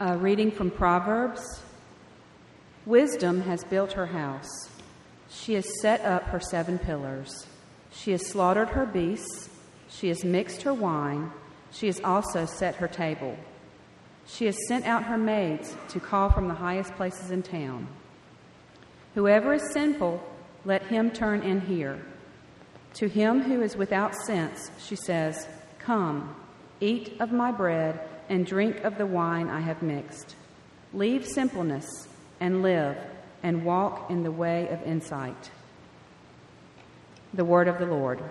A reading from Proverbs Wisdom has built her house. She has set up her seven pillars. She has slaughtered her beasts. She has mixed her wine. She has also set her table. She has sent out her maids to call from the highest places in town. Whoever is sinful, let him turn in here. To him who is without sense, she says, Come, eat of my bread and drink of the wine I have mixed. Leave simpleness and live and walk in the way of insight. The word of the Lord.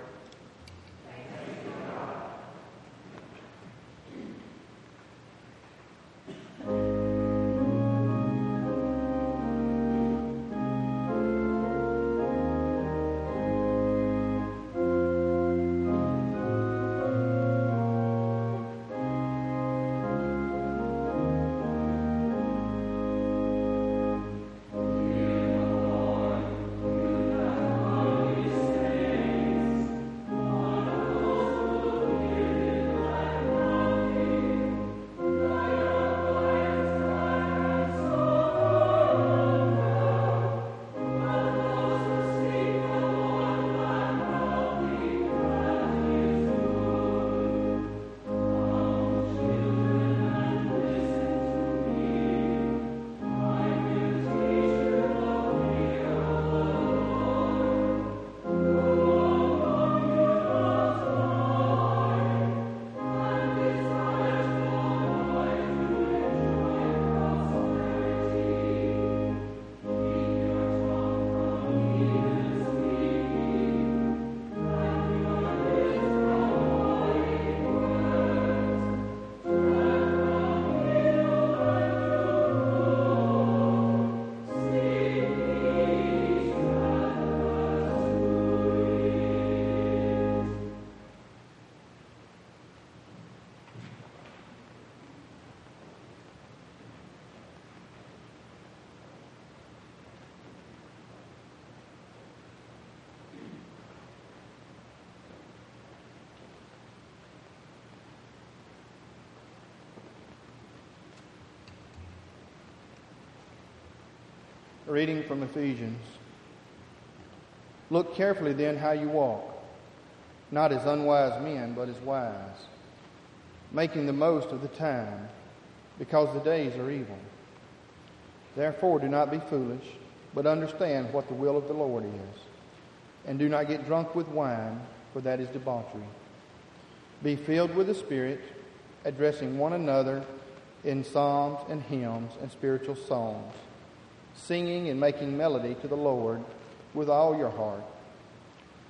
Reading from Ephesians. Look carefully then how you walk, not as unwise men, but as wise, making the most of the time, because the days are evil. Therefore, do not be foolish, but understand what the will of the Lord is. And do not get drunk with wine, for that is debauchery. Be filled with the Spirit, addressing one another in psalms and hymns and spiritual songs, singing and making melody to the Lord with all your heart,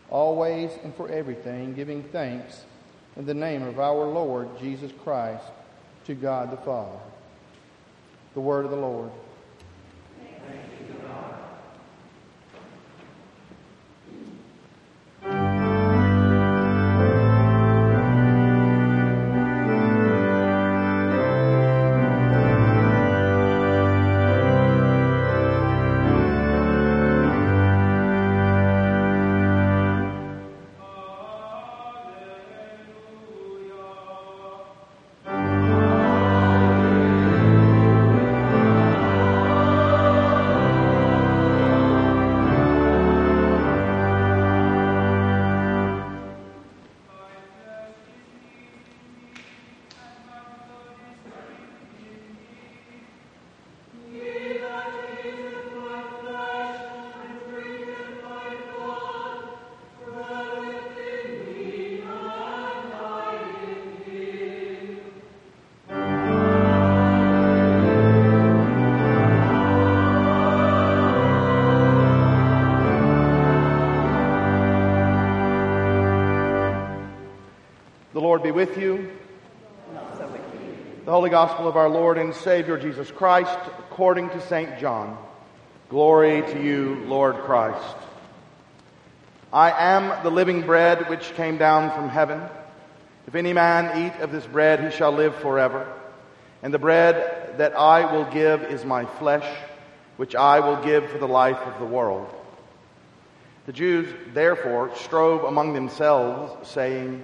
always and for everything giving thanks in the name of our Lord Jesus Christ to God the Father. The word of the Lord. Be with you. The Holy Gospel of our Lord and Savior Jesus Christ according to St. John. Glory to you, Lord Christ. I am the living bread which came down from heaven. If any man eat of this bread, he shall live forever. And the bread that I will give is my flesh, which I will give for the life of the world. The Jews therefore strove among themselves, saying,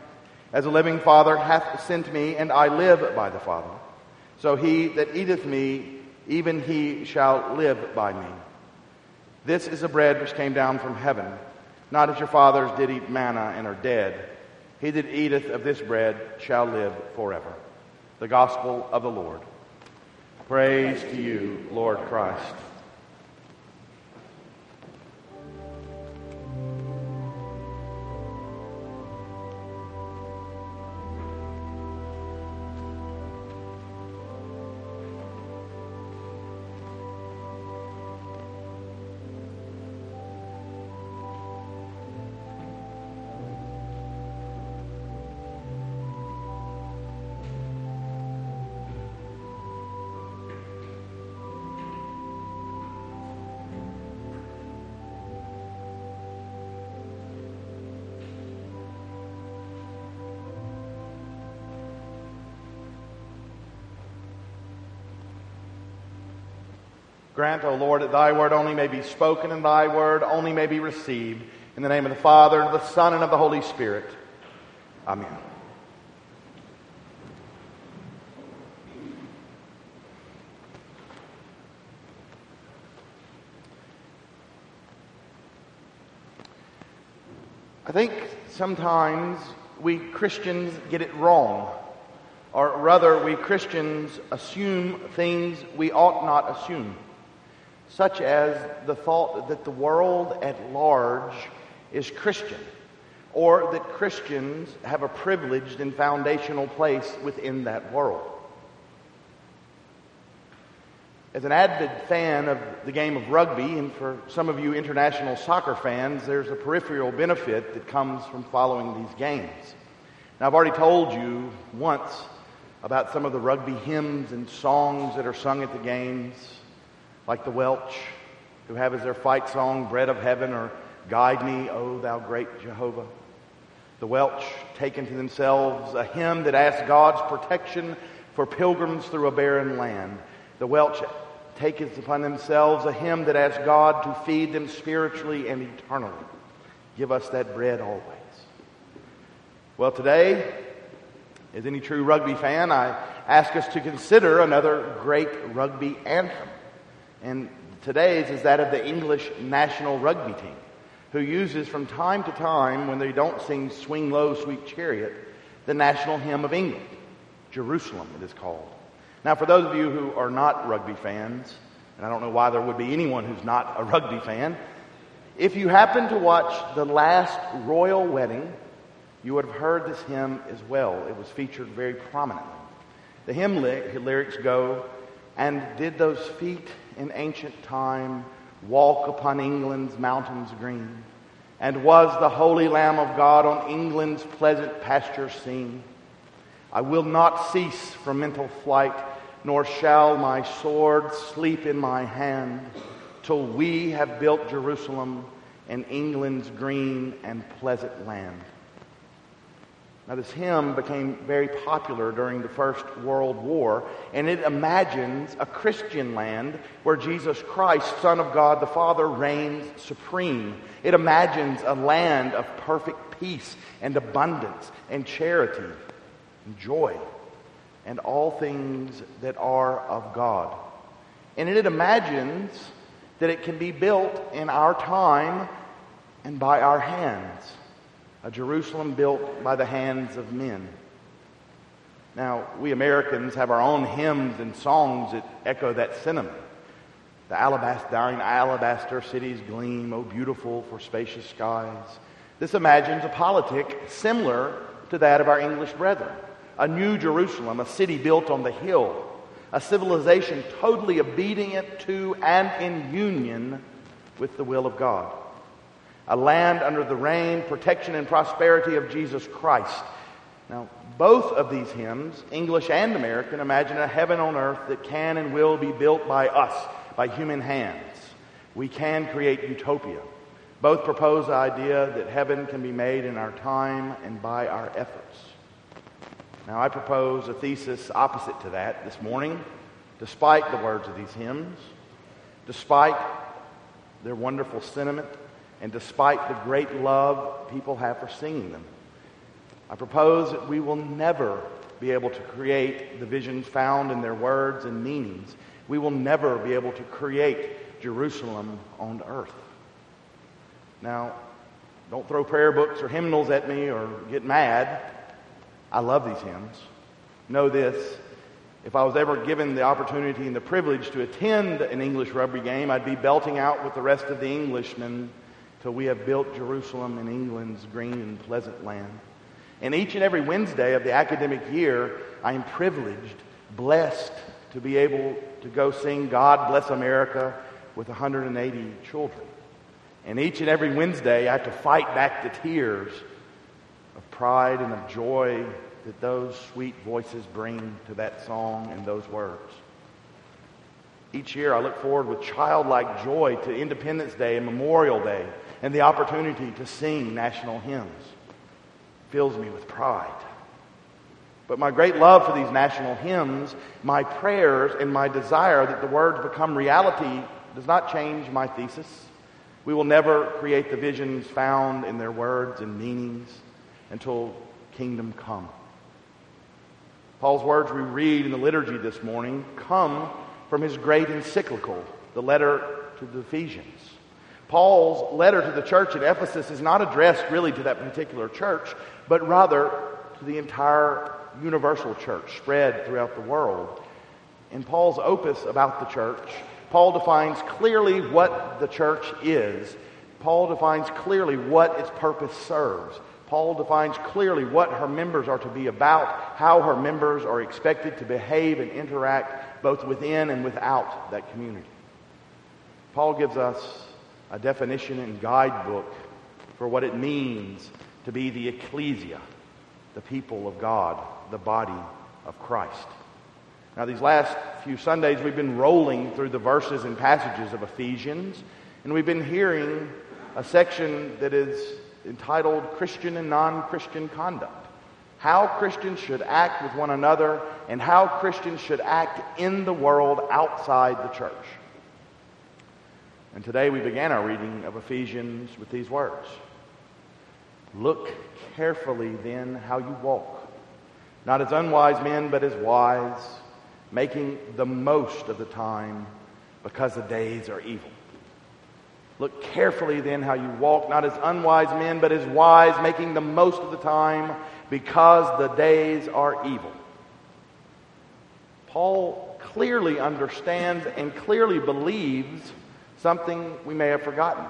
As a living Father hath sent me, and I live by the Father. So he that eateth me, even he shall live by me. This is the bread which came down from heaven, not as your fathers did eat manna and are dead. He that eateth of this bread shall live forever. The gospel of the Lord. Praise to you, Lord Christ. Grant, O Lord, that thy word only may be spoken and thy word only may be received. In the name of the Father, and of the Son, and of the Holy Spirit. Amen. I think sometimes we Christians get it wrong. Or rather, we Christians assume things we ought not assume such as the thought that the world at large is Christian, or that Christians have a privileged and foundational place within that world. As an avid fan of the game of rugby, and for some of you international soccer fans, there's a peripheral benefit that comes from following these games. Now, I've already told you once about some of the rugby hymns and songs that are sung at the games like the Welsh, who have as their fight song Bread of Heaven or Guide Me, O Thou Great Jehovah. The Welsh taken to themselves a hymn that asks God's protection for pilgrims through a barren land. The Welsh take upon themselves a hymn that asks God to feed them spiritually and eternally. Give us that bread always. Well, today, as any true rugby fan, I ask us to consider another great rugby anthem. And today's is that of the English national rugby team, who uses from time to time, when they don't sing Swing Low, Sweet Chariot, the national hymn of England. Jerusalem, it is called. Now, for those of you who are not rugby fans, and I don't know why there would be anyone who's not a rugby fan, if you happen to watch the last royal wedding, you would have heard this hymn as well. It was featured very prominently. The hymn lyrics go, And did those feet in ancient time walk upon England's mountains green? And was the holy Lamb of God on England's pleasant pasture seen? I will not cease from mental flight, nor shall my sword sleep in my hand, till we have built Jerusalem and England's green and pleasant land. Now, this hymn became very popular during the First World War, and it imagines a Christian land where Jesus Christ, Son of God the Father, reigns supreme. It imagines a land of perfect peace and abundance and charity and joy and all things that are of God. And it imagines that it can be built in our time and by our hands. A Jerusalem built by the hands of men. Now, we Americans have our own hymns and songs that echo that sentiment. The alabaster, dying alabaster cities gleam, oh beautiful for spacious skies. This imagines a politic similar to that of our English brethren a new Jerusalem, a city built on the hill, a civilization totally obedient to and in union with the will of God, a land under the reign, protection, and prosperity of Jesus Christ. Now, both of these hymns, English and American, imagine a heaven on earth that can and will be built by us, by human hands. We can create utopia. Both propose the idea that heaven can be made in our time and by our efforts. Now, I propose a thesis opposite to that this morning, despite the words of these hymns, despite their wonderful sentiment, and despite the great love people have for singing them. I propose that we will never be able to create the visions found in their words and meanings. We will never be able to create Jerusalem on earth. Now, don't throw prayer books or hymnals at me or get mad. I love these hymns. Know this if I was ever given the opportunity and the privilege to attend an English rugby game, I'd be belting out with the rest of the Englishmen till we have built Jerusalem in England's green and pleasant land. And each and every Wednesday of the academic year, I am privileged, blessed to be able to go sing God Bless America with 180 children. And each and every Wednesday, I have to fight back the tears of pride and of joy that those sweet voices bring to that song and those words. Each year, I look forward with childlike joy to Independence Day and Memorial Day and the opportunity to sing national hymns. Fills me with pride. But my great love for these national hymns, my prayers, and my desire that the words become reality does not change my thesis. We will never create the visions found in their words and meanings until kingdom come. Paul's words we read in the liturgy this morning come from his great encyclical, the letter to the Ephesians. Paul's letter to the church at Ephesus is not addressed really to that particular church, but rather to the entire universal church spread throughout the world. In Paul's opus about the church, Paul defines clearly what the church is. Paul defines clearly what its purpose serves. Paul defines clearly what her members are to be about, how her members are expected to behave and interact both within and without that community. Paul gives us a definition and guidebook for what it means to be the ecclesia, the people of God, the body of Christ. Now, these last few Sundays, we've been rolling through the verses and passages of Ephesians, And we've been hearing a section that is entitled Christian and Non Christian Conduct. How Christians should act with one another and how Christians should act in the world outside the church. And today we began our reading of Ephesians with these words Look carefully then how you walk, not as unwise men, but as wise, making the most of the time because the days are evil. Look carefully then how you walk, not as unwise men, but as wise, making the most of the time because the days are evil. Paul clearly understands and clearly believes something we may have forgotten.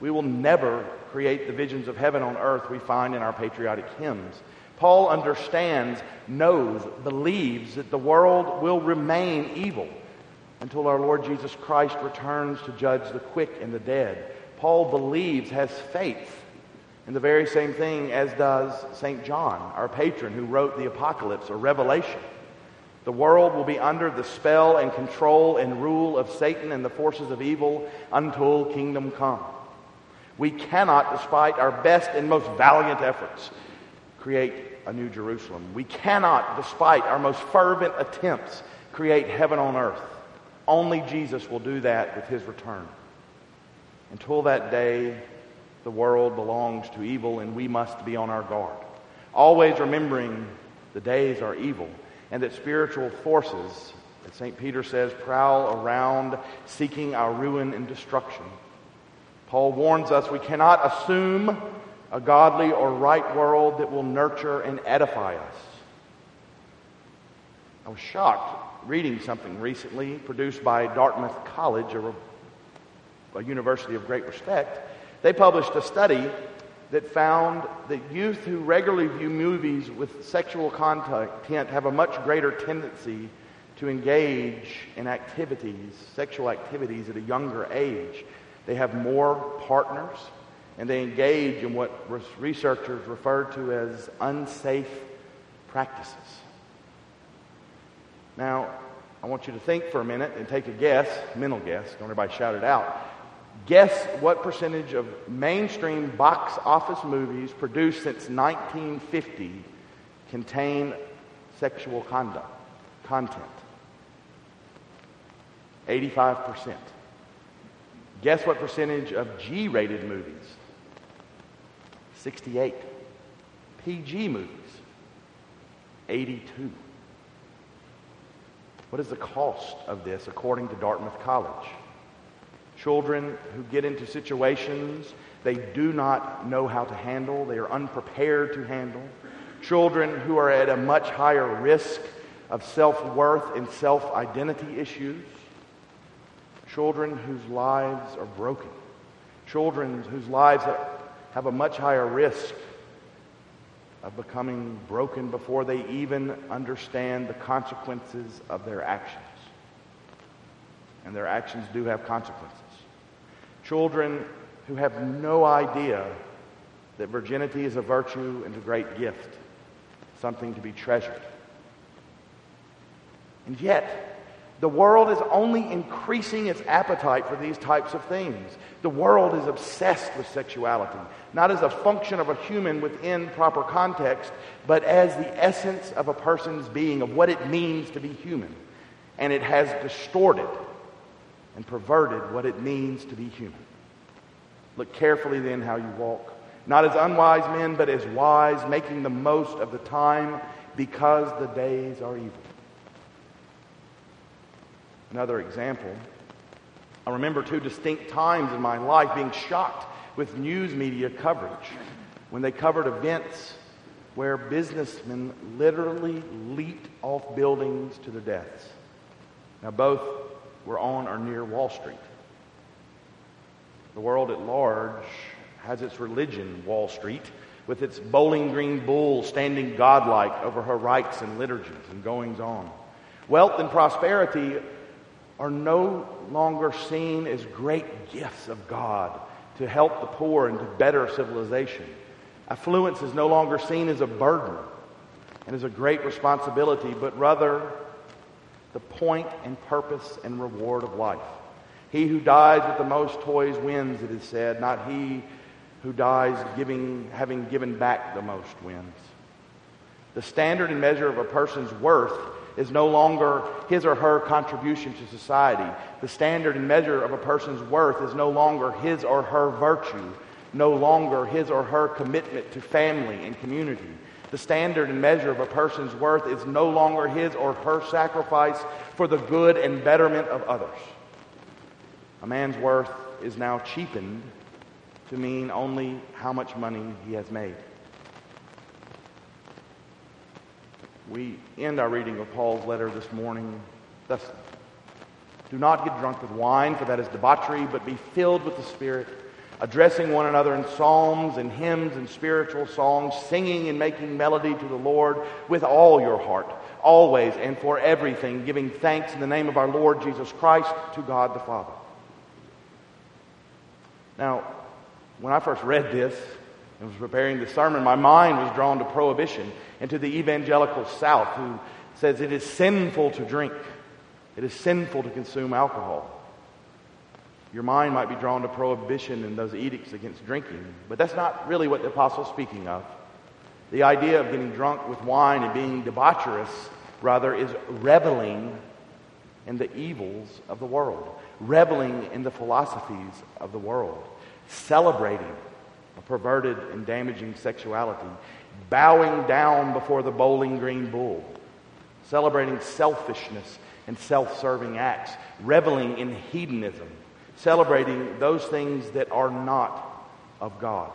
We will never create the visions of heaven on earth we find in our patriotic hymns. Paul understands, knows, believes that the world will remain evil until our Lord Jesus Christ returns to judge the quick and the dead. Paul believes, has faith in the very same thing as does St. John, our patron who wrote the Apocalypse or Revelation. The world will be under the spell and control and rule of Satan and the forces of evil until kingdom come. We cannot, despite our best and most valiant efforts, create a new Jerusalem. We cannot, despite our most fervent attempts, create heaven on earth. Only Jesus will do that with his return. Until that day, the world belongs to evil and we must be on our guard. Always remembering the days are evil and that spiritual forces, as St. Peter says, prowl around seeking our ruin and destruction. Paul warns us we cannot assume a godly or right world that will nurture and edify us. I was shocked reading something recently produced by Dartmouth College, a, a university of great respect. They published a study that found that youth who regularly view movies with sexual content have a much greater tendency to engage in activities, sexual activities at a younger age. They have more partners and they engage in what researchers refer to as unsafe practices. Now, I want you to think for a minute and take a guess, mental guess, don't everybody shout it out. Guess what percentage of mainstream box office movies produced since 1950 contain sexual conduct, content? 85%. Guess what percentage of G rated movies? 68. PG movies? 82. What is the cost of this according to Dartmouth College? Children who get into situations they do not know how to handle, they are unprepared to handle. Children who are at a much higher risk of self worth and self identity issues. Children whose lives are broken. Children whose lives have a much higher risk of becoming broken before they even understand the consequences of their actions. And their actions do have consequences. Children who have no idea that virginity is a virtue and a great gift, something to be treasured. And yet, the world is only increasing its appetite for these types of things. The world is obsessed with sexuality, not as a function of a human within proper context, but as the essence of a person's being, of what it means to be human. And it has distorted and perverted what it means to be human. Look carefully then how you walk, not as unwise men, but as wise, making the most of the time because the days are evil. Another example, I remember two distinct times in my life being shocked with news media coverage when they covered events where businessmen literally leaped off buildings to their deaths. Now, both were on or near Wall Street. The world at large has its religion, Wall Street, with its bowling green bull standing godlike over her rites and liturgies and goings on. Wealth and prosperity are no longer seen as great gifts of God to help the poor and to better civilization. Affluence is no longer seen as a burden and as a great responsibility, but rather the point and purpose and reward of life. He who dies with the most toys wins, it is said, not he who dies giving, having given back the most wins. The standard and measure of a person's worth is no longer his or her contribution to society. The standard and measure of a person's worth is no longer his or her virtue, no longer his or her commitment to family and community. The standard and measure of a person's worth is no longer his or her sacrifice for the good and betterment of others. A man's worth is now cheapened to mean only how much money he has made. We end our reading of Paul's letter this morning thus Do not get drunk with wine, for that is debauchery, but be filled with the Spirit, addressing one another in psalms and hymns and spiritual songs, singing and making melody to the Lord with all your heart, always and for everything, giving thanks in the name of our Lord Jesus Christ to God the Father. Now, when I first read this and was preparing the sermon, my mind was drawn to prohibition and to the evangelical South who says it is sinful to drink, it is sinful to consume alcohol. Your mind might be drawn to prohibition and those edicts against drinking, but that's not really what the apostle's speaking of. The idea of getting drunk with wine and being debaucherous, rather, is reveling in the evils of the world, reveling in the philosophies of the world celebrating a perverted and damaging sexuality, bowing down before the bowling green bull, celebrating selfishness and self serving acts, reveling in hedonism, celebrating those things that are not of God.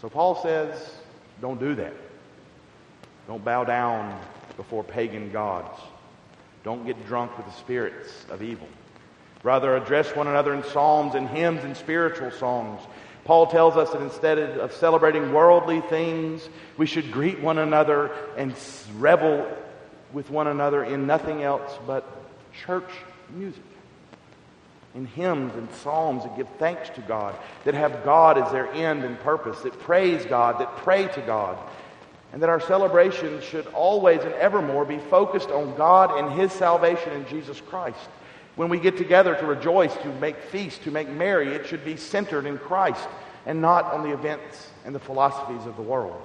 So Paul says, don't do that. Don't bow down before pagan gods. Don't get drunk with the spirits of evil. Rather, address one another in psalms and hymns and spiritual songs. Paul tells us that instead of celebrating worldly things, we should greet one another and revel with one another in nothing else but church music. In hymns and psalms that give thanks to God, that have God as their end and purpose, that praise God, that pray to God, and that our celebrations should always and evermore be focused on God and His salvation in Jesus Christ. When we get together to rejoice, to make feast, to make merry, it should be centered in Christ and not on the events and the philosophies of the world.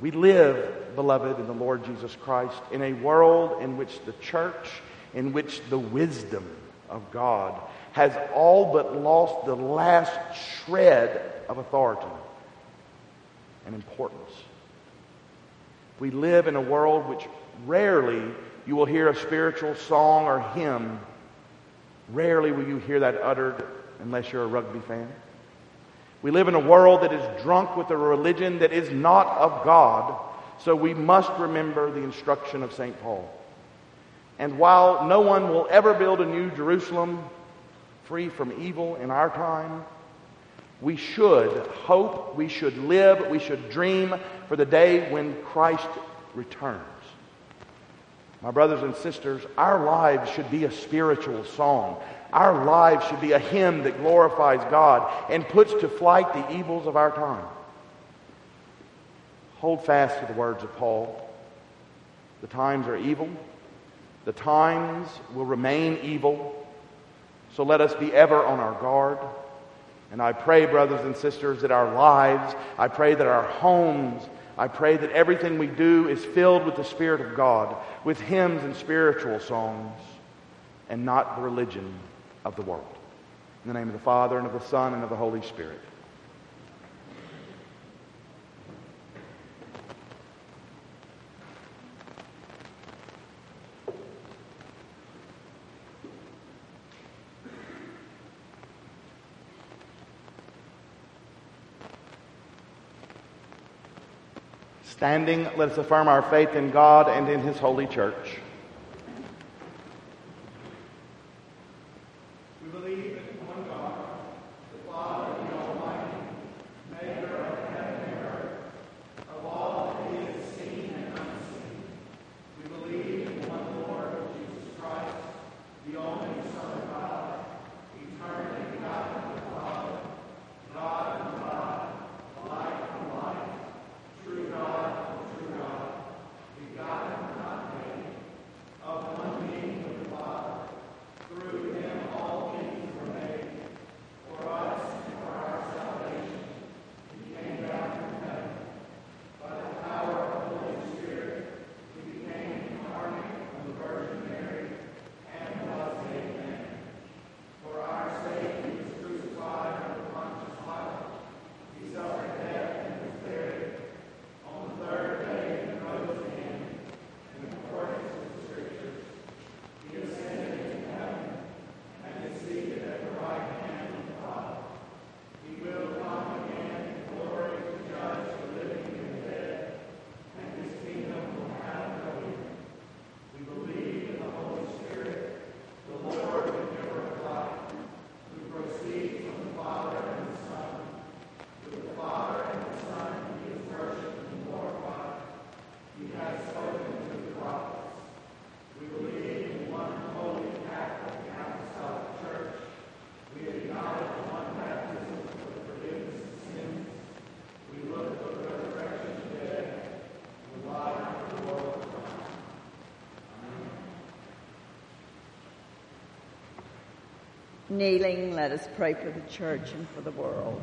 We live, beloved, in the Lord Jesus Christ, in a world in which the church, in which the wisdom of God has all but lost the last shred of authority and importance. We live in a world which rarely you will hear a spiritual song or hymn. Rarely will you hear that uttered unless you're a rugby fan. We live in a world that is drunk with a religion that is not of God, so we must remember the instruction of St. Paul. And while no one will ever build a new Jerusalem free from evil in our time, we should hope, we should live, we should dream for the day when Christ returns. My brothers and sisters, our lives should be a spiritual song. Our lives should be a hymn that glorifies God and puts to flight the evils of our time. Hold fast to the words of Paul. The times are evil. The times will remain evil. So let us be ever on our guard. And I pray, brothers and sisters, that our lives, I pray that our homes, I pray that everything we do is filled with the Spirit of God, with hymns and spiritual songs, and not the religion of the world. In the name of the Father, and of the Son, and of the Holy Spirit. Standing, let us affirm our faith in God and in His holy church. Kneeling, let us pray for the church and for the world.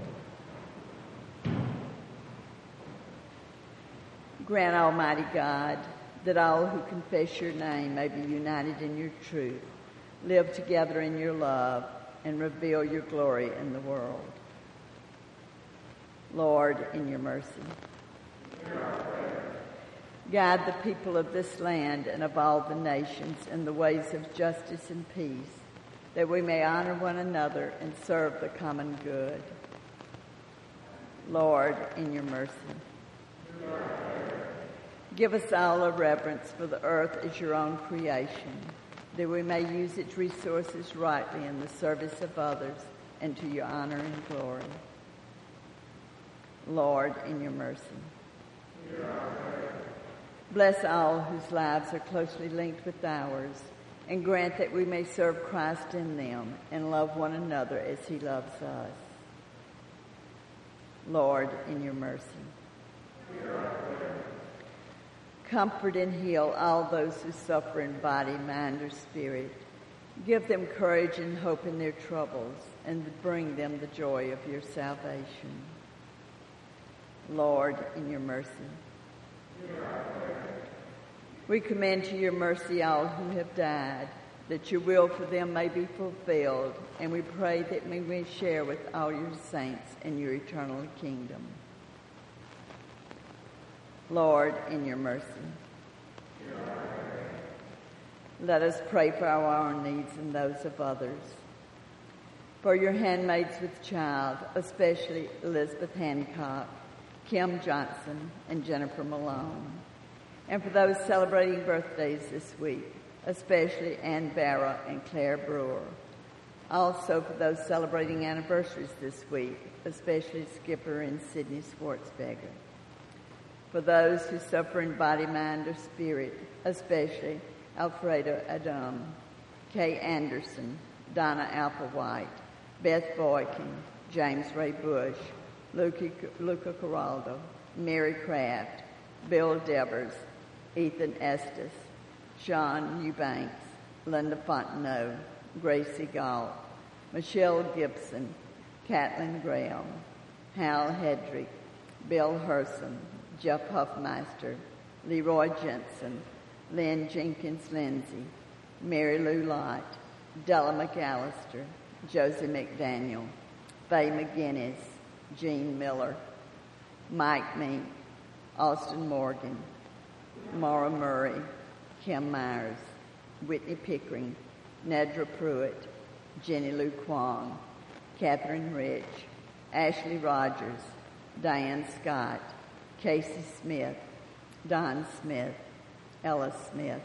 Grant, Almighty God, that all who confess your name may be united in your truth, live together in your love, and reveal your glory in the world. Lord, in your mercy. Guide the people of this land and of all the nations in the ways of justice and peace, that we may honor one another and serve the common good. Lord, in your mercy. Give us all a reverence for the earth as your own creation, that we may use its resources rightly in the service of others and to your honor and glory. Lord, in your mercy. Bless all whose lives are closely linked with ours, and grant that we may serve Christ in them and love one another as he loves us. Lord, in your mercy. Comfort and heal all those who suffer in body, mind, or spirit. Give them courage and hope in their troubles, and bring them the joy of your salvation. Lord, in your mercy. We commend to your mercy all who have died, that your will for them may be fulfilled, and we pray that we may share with all your saints in your eternal kingdom. Lord, in your mercy. Let us pray for our own needs and those of others. For your handmaids with child, especially Elizabeth Hancock, Kim Johnson, and Jennifer Malone. And for those celebrating birthdays this week, especially Ann Barra and Claire Brewer. Also for those celebrating anniversaries this week, especially Skipper and Sydney Schwartzberger. For those who suffer in body, mind, or spirit, especially Alfredo Adam, Kay Anderson, Donna Applewhite, Beth Boykin, James Ray Bush, Luca, Luca Mary Kraft, Bill Devers, Ethan Estes, Sean Eubanks, Linda Fontenot, Gracie Galt, Michelle Gibson, Kathleen Graham, Hal Hedrick, Bill Herson, Jeff Huffmeister, Leroy Jensen, Lynn Jenkins Lindsay, Mary Lou Lott, Della McAllister, Josie McDaniel, Faye McGinnis, Jean Miller, Mike Mink, Austin Morgan, Mara Murray, Kim Myers, Whitney Pickering, Nedra Pruitt, Jenny Lou Kwong, Catherine Rich, Ashley Rogers, Diane Scott, Casey Smith, Don Smith, Ella Smith,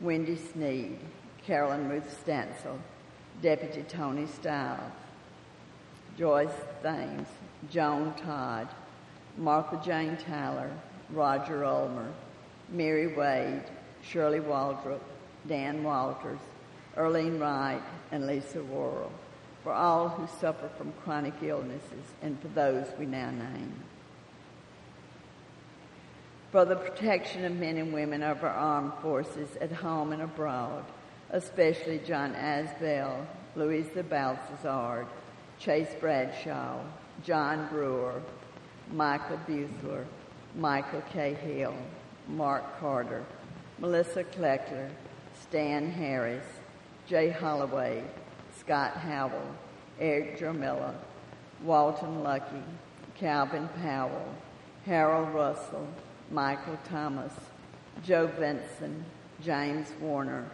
Wendy Sneed, Carolyn Ruth Stansel, Deputy Tony Stiles, Joyce Thames, Joan Todd, Martha Jane Tyler, Roger Ulmer, Mary Wade, Shirley Waldrop, Dan Walters, Erlene Wright, and Lisa Worrell, for all who suffer from chronic illnesses and for those we now name. For the protection of men and women of our armed forces at home and abroad, especially John Asbell, Louisa Balthazard, Chase Bradshaw, John Brewer, Michael Buthler, Michael Cahill, Mark Carter, Melissa Kleckler, Stan Harris, Jay Holloway, Scott Howell, Eric Jermilla, Walton Lucky, Calvin Powell, Harold Russell, Michael Thomas, Joe Benson, James Warner,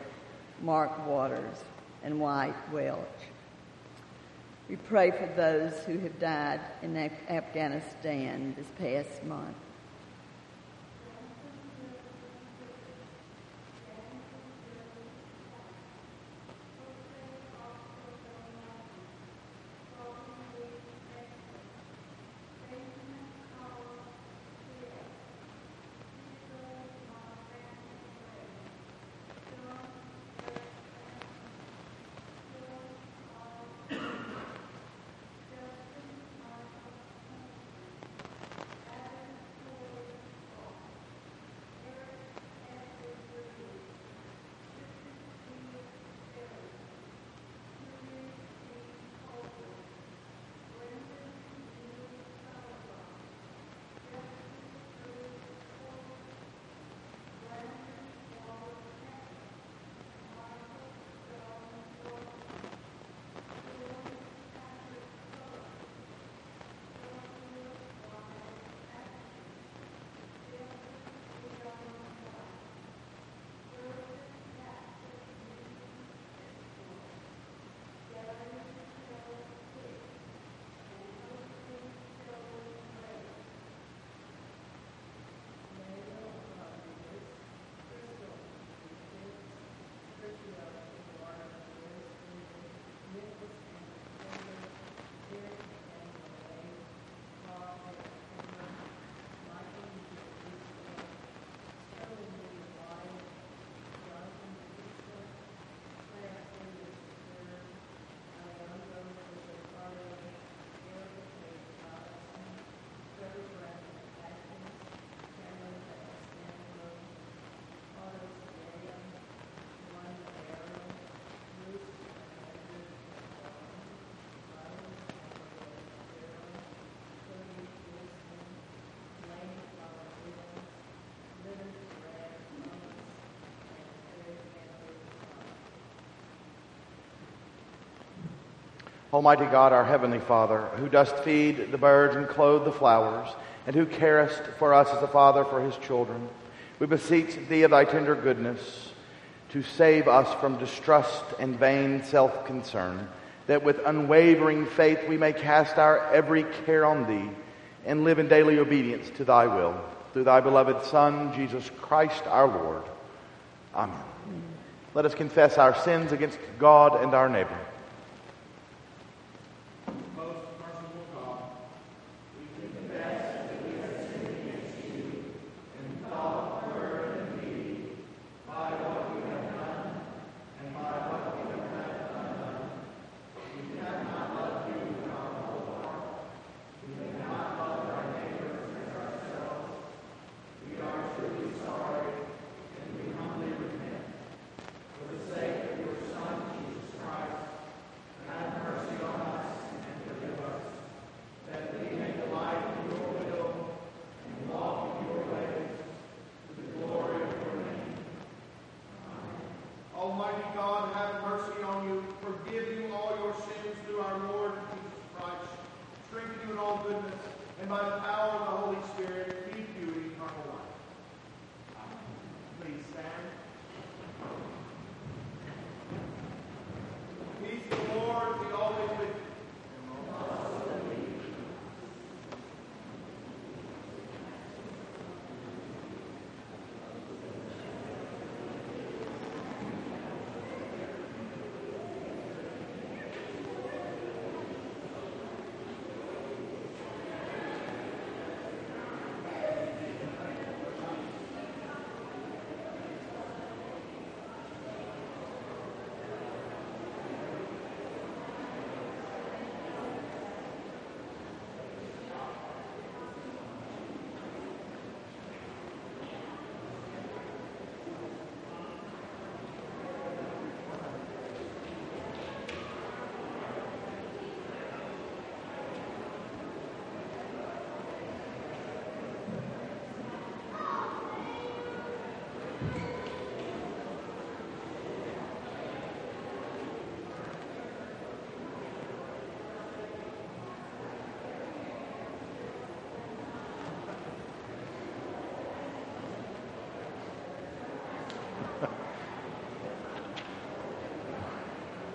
Mark Waters, and White Welch. We pray for those who have died in Afghanistan this past month. Almighty God, our heavenly Father, who dost feed the birds and clothe the flowers, and who carest for us as a father for his children, we beseech thee of thy tender goodness to save us from distrust and vain self concern, that with unwavering faith we may cast our every care on thee and live in daily obedience to thy will. Through thy beloved Son, Jesus Christ our Lord. Amen. Let us confess our sins against God and our neighbor.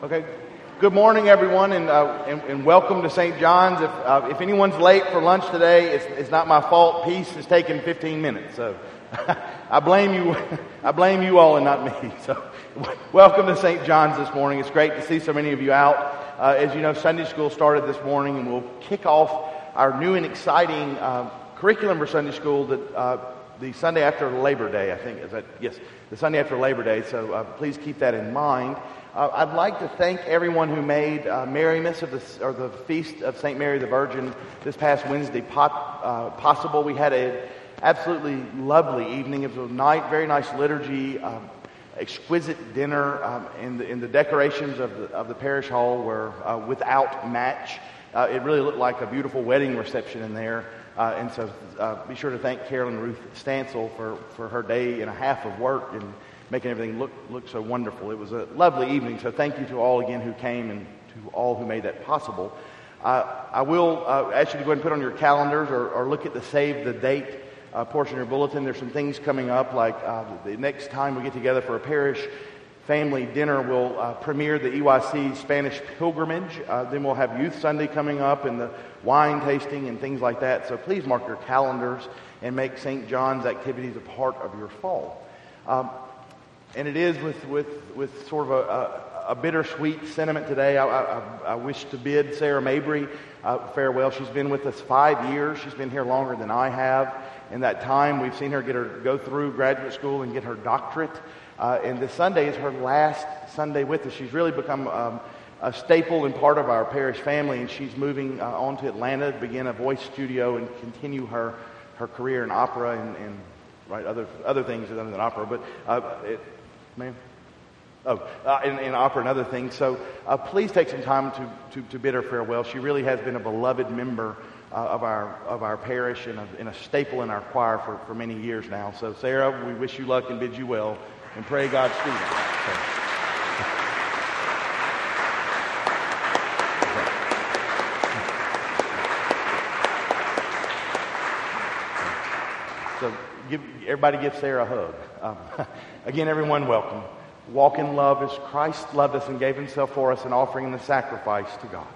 Okay. Good morning, everyone, and, uh, and, and, welcome to St. John's. If, uh, if anyone's late for lunch today, it's, it's not my fault. Peace has taken 15 minutes, so I blame you. I blame you all and not me. So, welcome to St. John's this morning. It's great to see so many of you out. Uh, as you know, Sunday school started this morning, and we'll kick off our new and exciting uh, curriculum for Sunday school that uh, the Sunday after Labor Day. I think is that yes, the Sunday after Labor Day. So uh, please keep that in mind. Uh, I'd like to thank everyone who made uh, of the, or the Feast of St. Mary the Virgin this past Wednesday uh, possible. We had an absolutely lovely evening. It was a night, very nice liturgy, um, exquisite dinner, um, and, the, and, the, decorations of the, of the parish hall were uh, without match. Uh, it really looked like a beautiful wedding reception in there. Uh, and so be sure to thank Carolyn Ruth Stansel for, for her day and a half of work and making everything look, look so wonderful. It was a lovely evening, so thank you to all again who came and to all who made that possible. Uh, I will uh, ask you to go ahead and put on your calendars or, or look at the save the date uh, portion of your bulletin. There's some things coming up, like uh, the next time we get together for a parish family dinner, we'll uh, premiere the EYC Spanish pilgrimage. Uh, then we'll have Youth Sunday coming up and the wine tasting and things like that. So please mark your calendars and make St. John's activities a part of your fall. Um, and it is with, with, with sort of a, a, a bittersweet sentiment today. I, I, I, wish to bid Sarah Mabry uh, farewell. She's been with us five years. She's been here longer than I have. In that time, we've seen her get her go through graduate school and get her doctorate. Uh, and this Sunday is her last Sunday with us. She's really become um, a staple and part of our parish family, and she's moving uh, on to Atlanta to begin a voice studio and continue her, her career in opera and, and right other other things other than opera. But uh, it, Ma'am? Oh, uh, in, in, opera and other things. So uh, please take some time to, to, to, bid her farewell. She really has been a beloved member uh, of, our, of our parish and a, and a, staple in our choir for, for many years now. So, Sarah, we wish you luck and bid you well and pray God's strength. So give, everybody give Sarah a hug. Um, again, everyone, welcome. Walk in love as Christ loved us and gave himself for us, an offering and a sacrifice to God.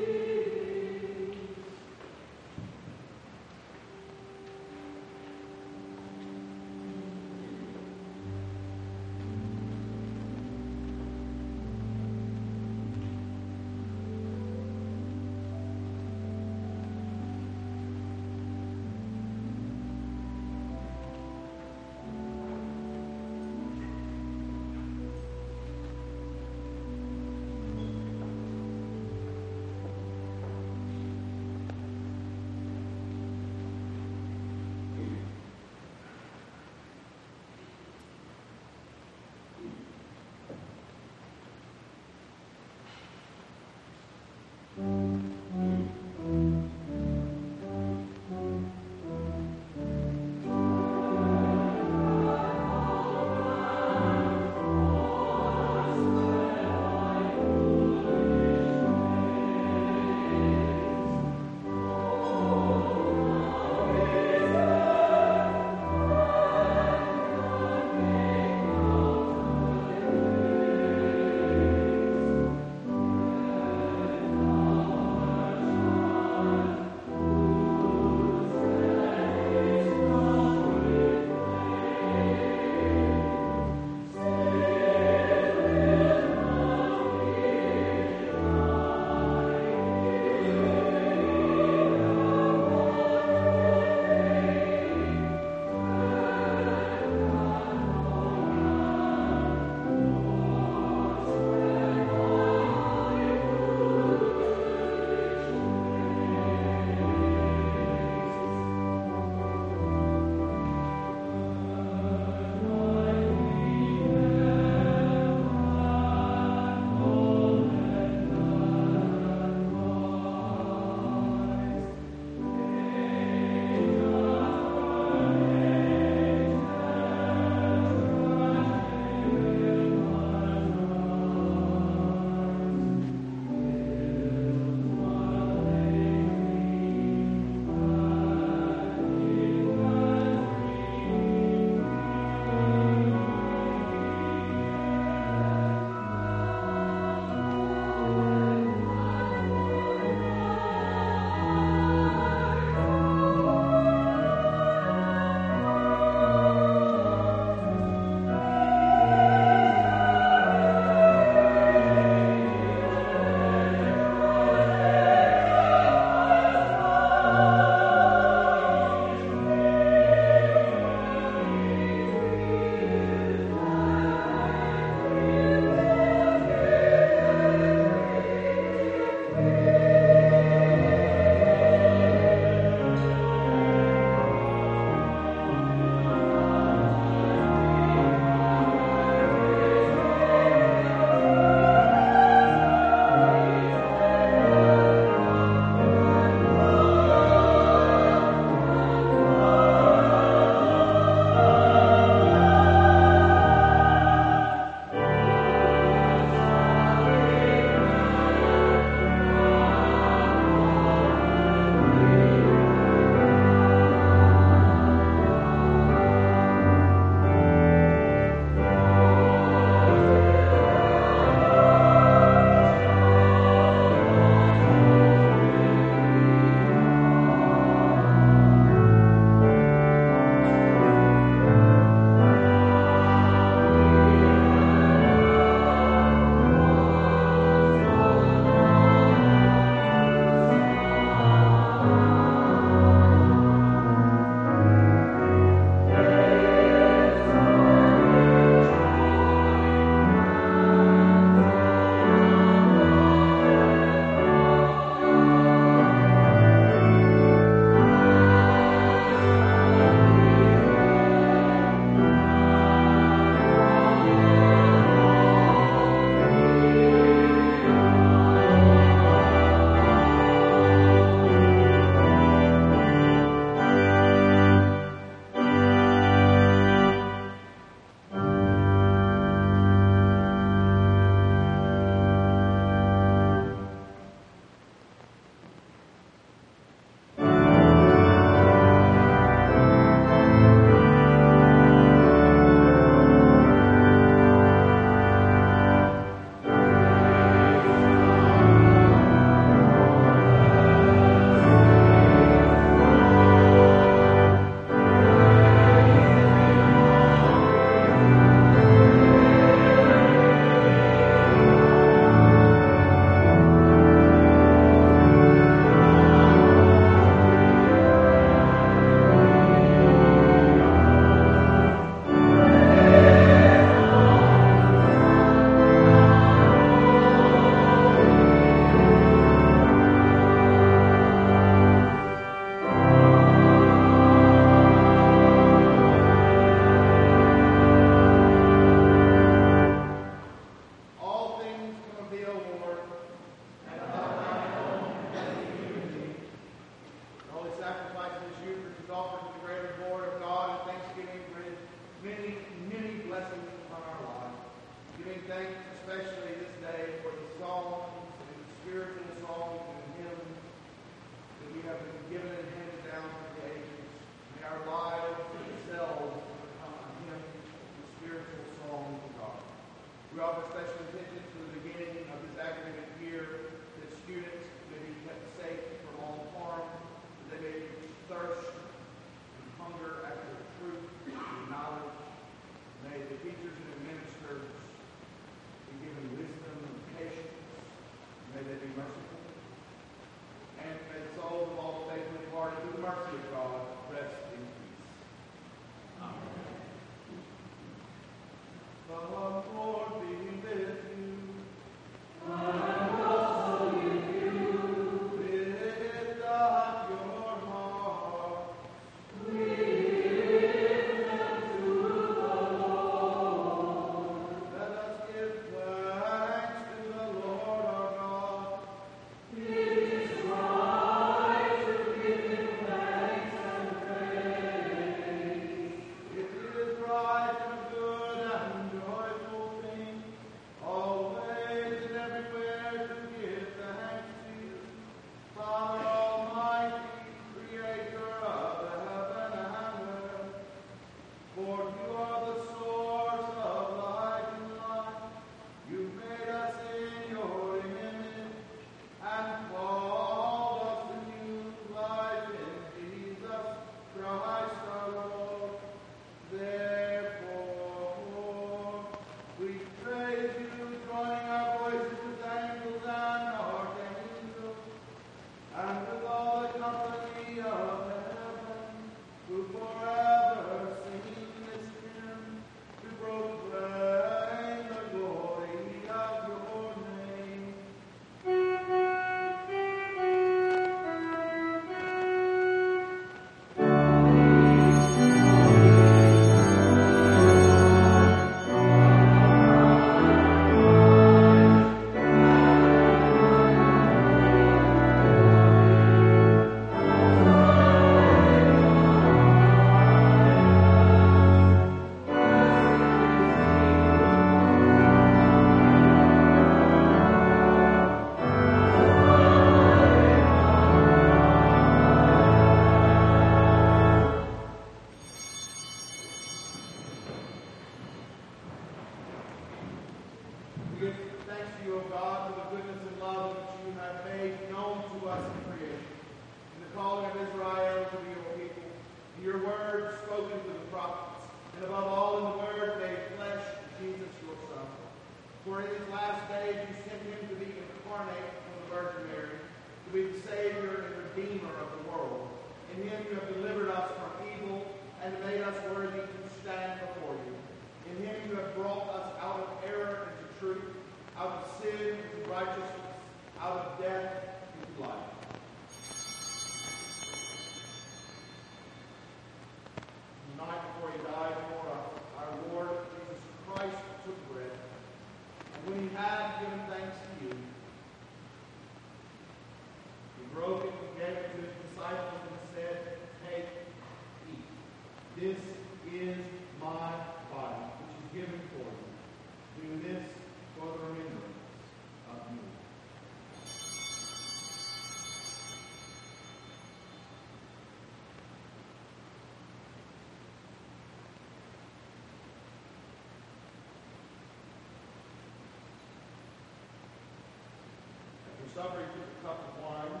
Supper, he took a cup of wine,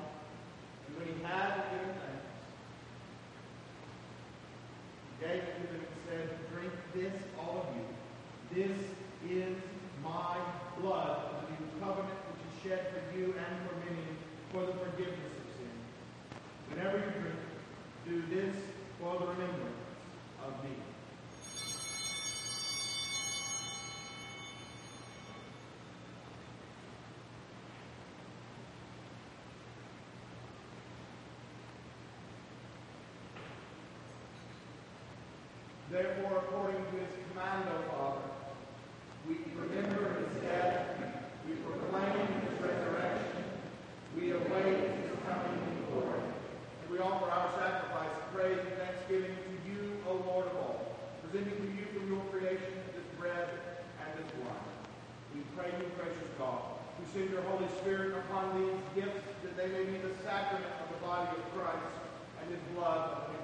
and when he had given thanks, he gave it to them and said, Drink this, all of you. This is my blood of the new covenant, which is shed for you and for many for the forgiveness of sin. Whenever you drink, do this for the remembrance of me. Therefore, according to his command, O Father, we remember his death, we proclaim his resurrection, we await his coming in glory. And we offer our sacrifice of praise and thanksgiving to you, O Lord of all, presenting to you from your creation this bread and this wine. We pray you, gracious God, who send your Holy Spirit upon these gifts that they may be the sacrament of the body of Christ and his blood of.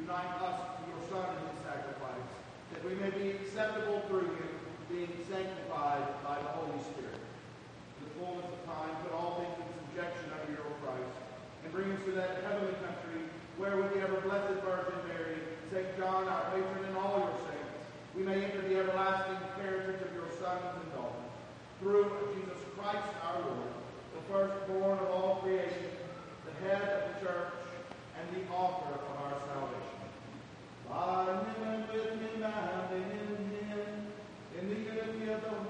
Unite us to your Son in his sacrifice, that we may be acceptable through him, being sanctified by the Holy Spirit. In the fullness of time, put all things in subjection under your Christ, and bring us to that heavenly country where with the ever-blessed Virgin Mary, St. John, our patron, and all your saints, we may enter the everlasting heritage of your sons and daughters. Through Jesus Christ our Lord, the firstborn of all creation, the head of the church, and the author of our salvation. And with him and in him, in the unity of the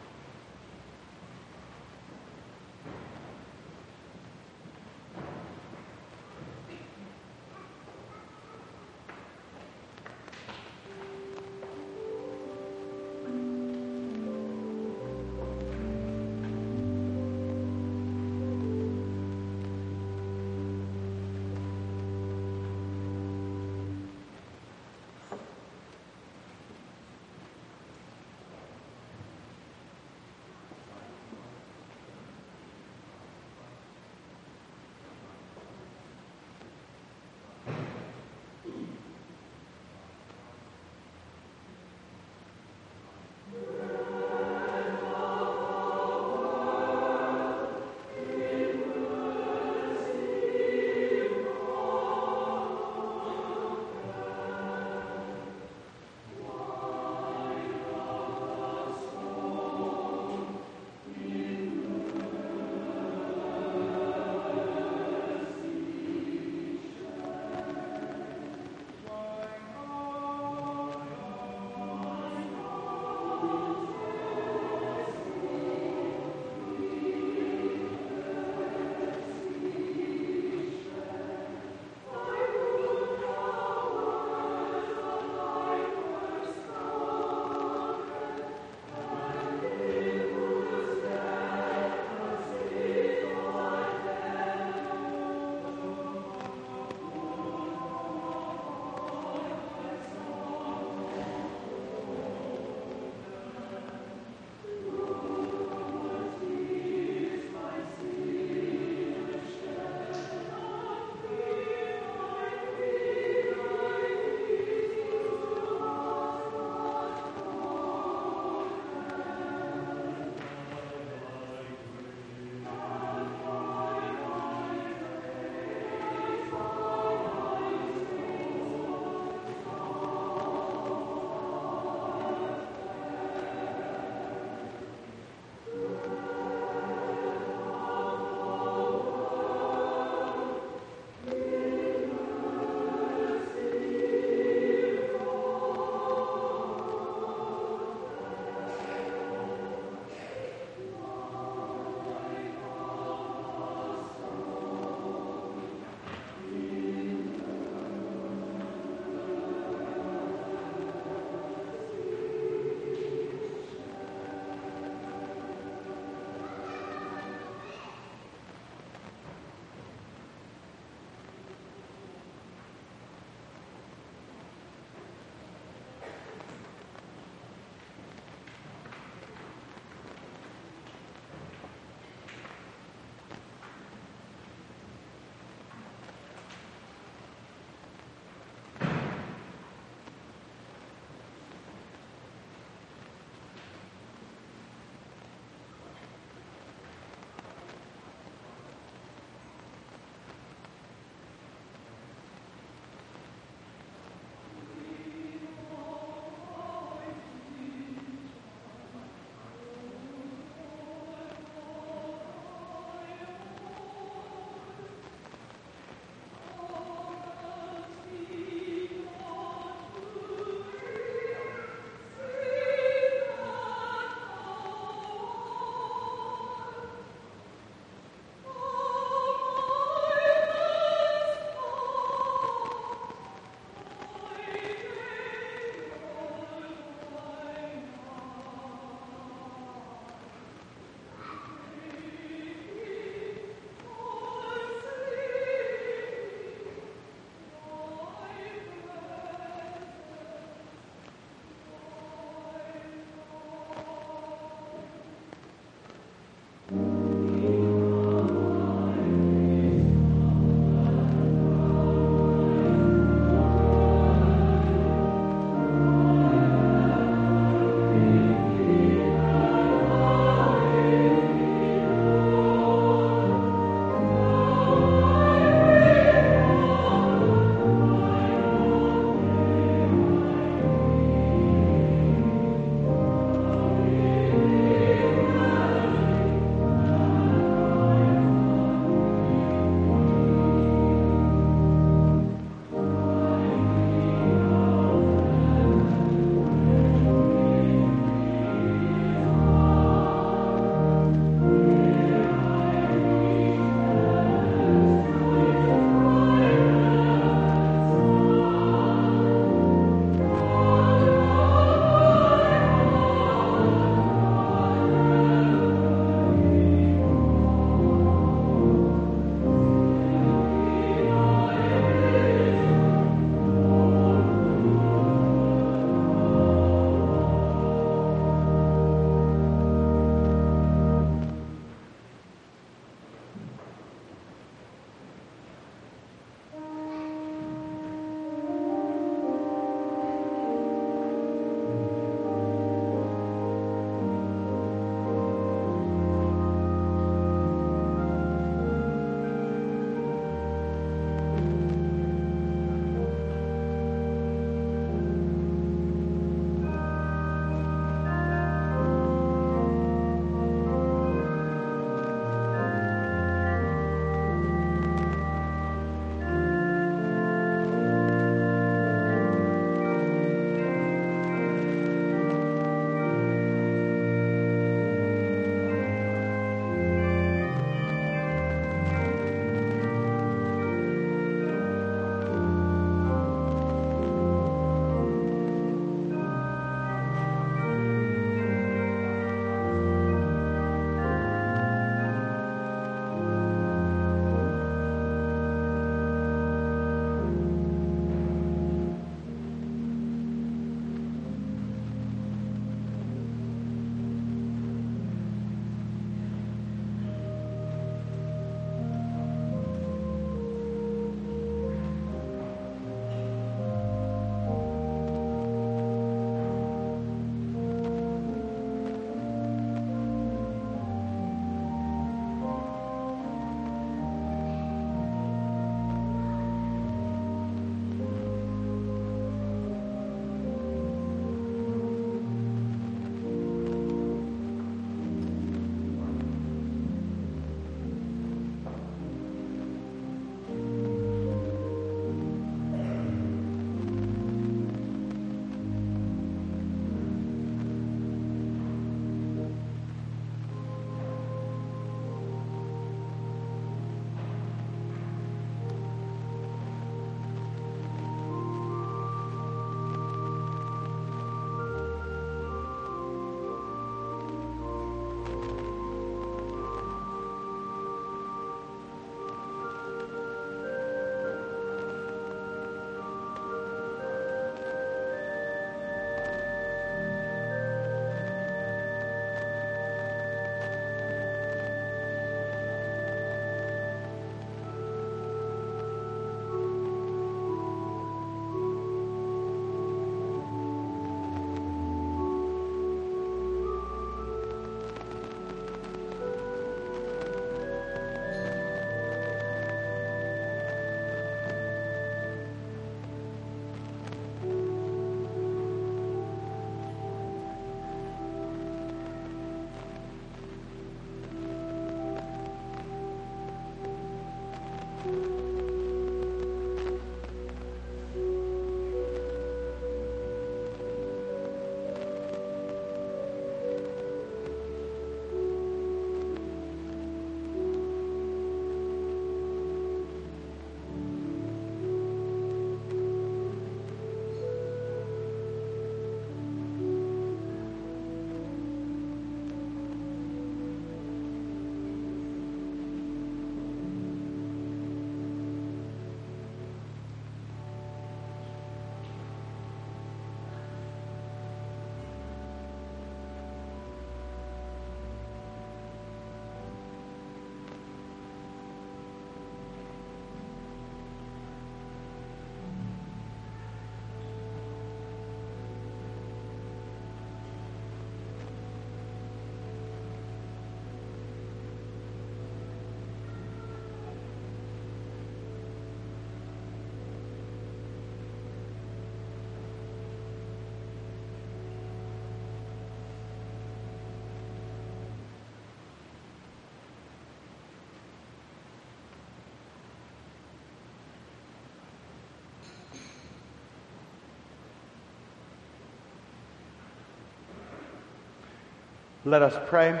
Let us pray.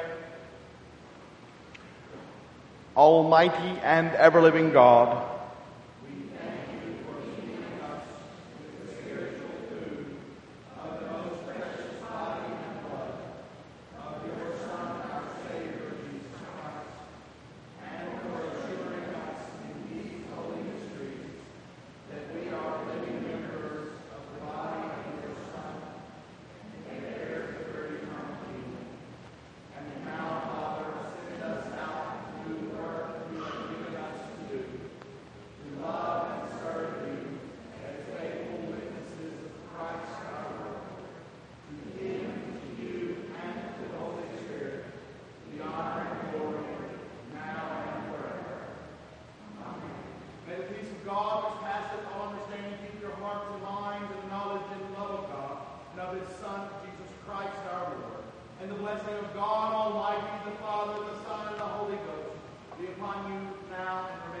Almighty and ever living God, May the peace of God, which passeth all understanding, keep your hearts and minds in the knowledge and love of God, and his Son, Jesus Christ our Lord. And the blessing of God Almighty, the Father, the Son, and the Holy Ghost be upon you now and forever.